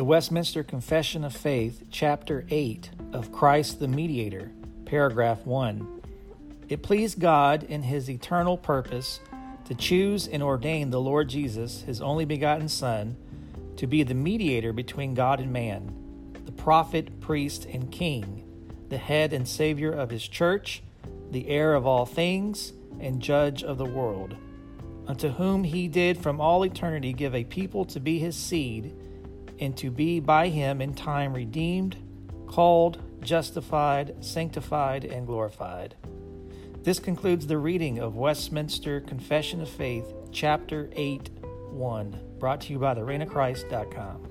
The Westminster Confession of Faith, Chapter 8 of Christ the Mediator, Paragraph 1. It pleased God in His eternal purpose to choose and ordain the Lord Jesus, His only begotten Son, to be the mediator between God and man, the prophet, priest, and king, the head and Savior of His church, the heir of all things, and judge of the world, unto whom He did from all eternity give a people to be His seed and to be by him in time redeemed, called, justified, sanctified, and glorified. This concludes the reading of Westminster Confession of Faith, Chapter 8 1, brought to you by thereignofchrist.com.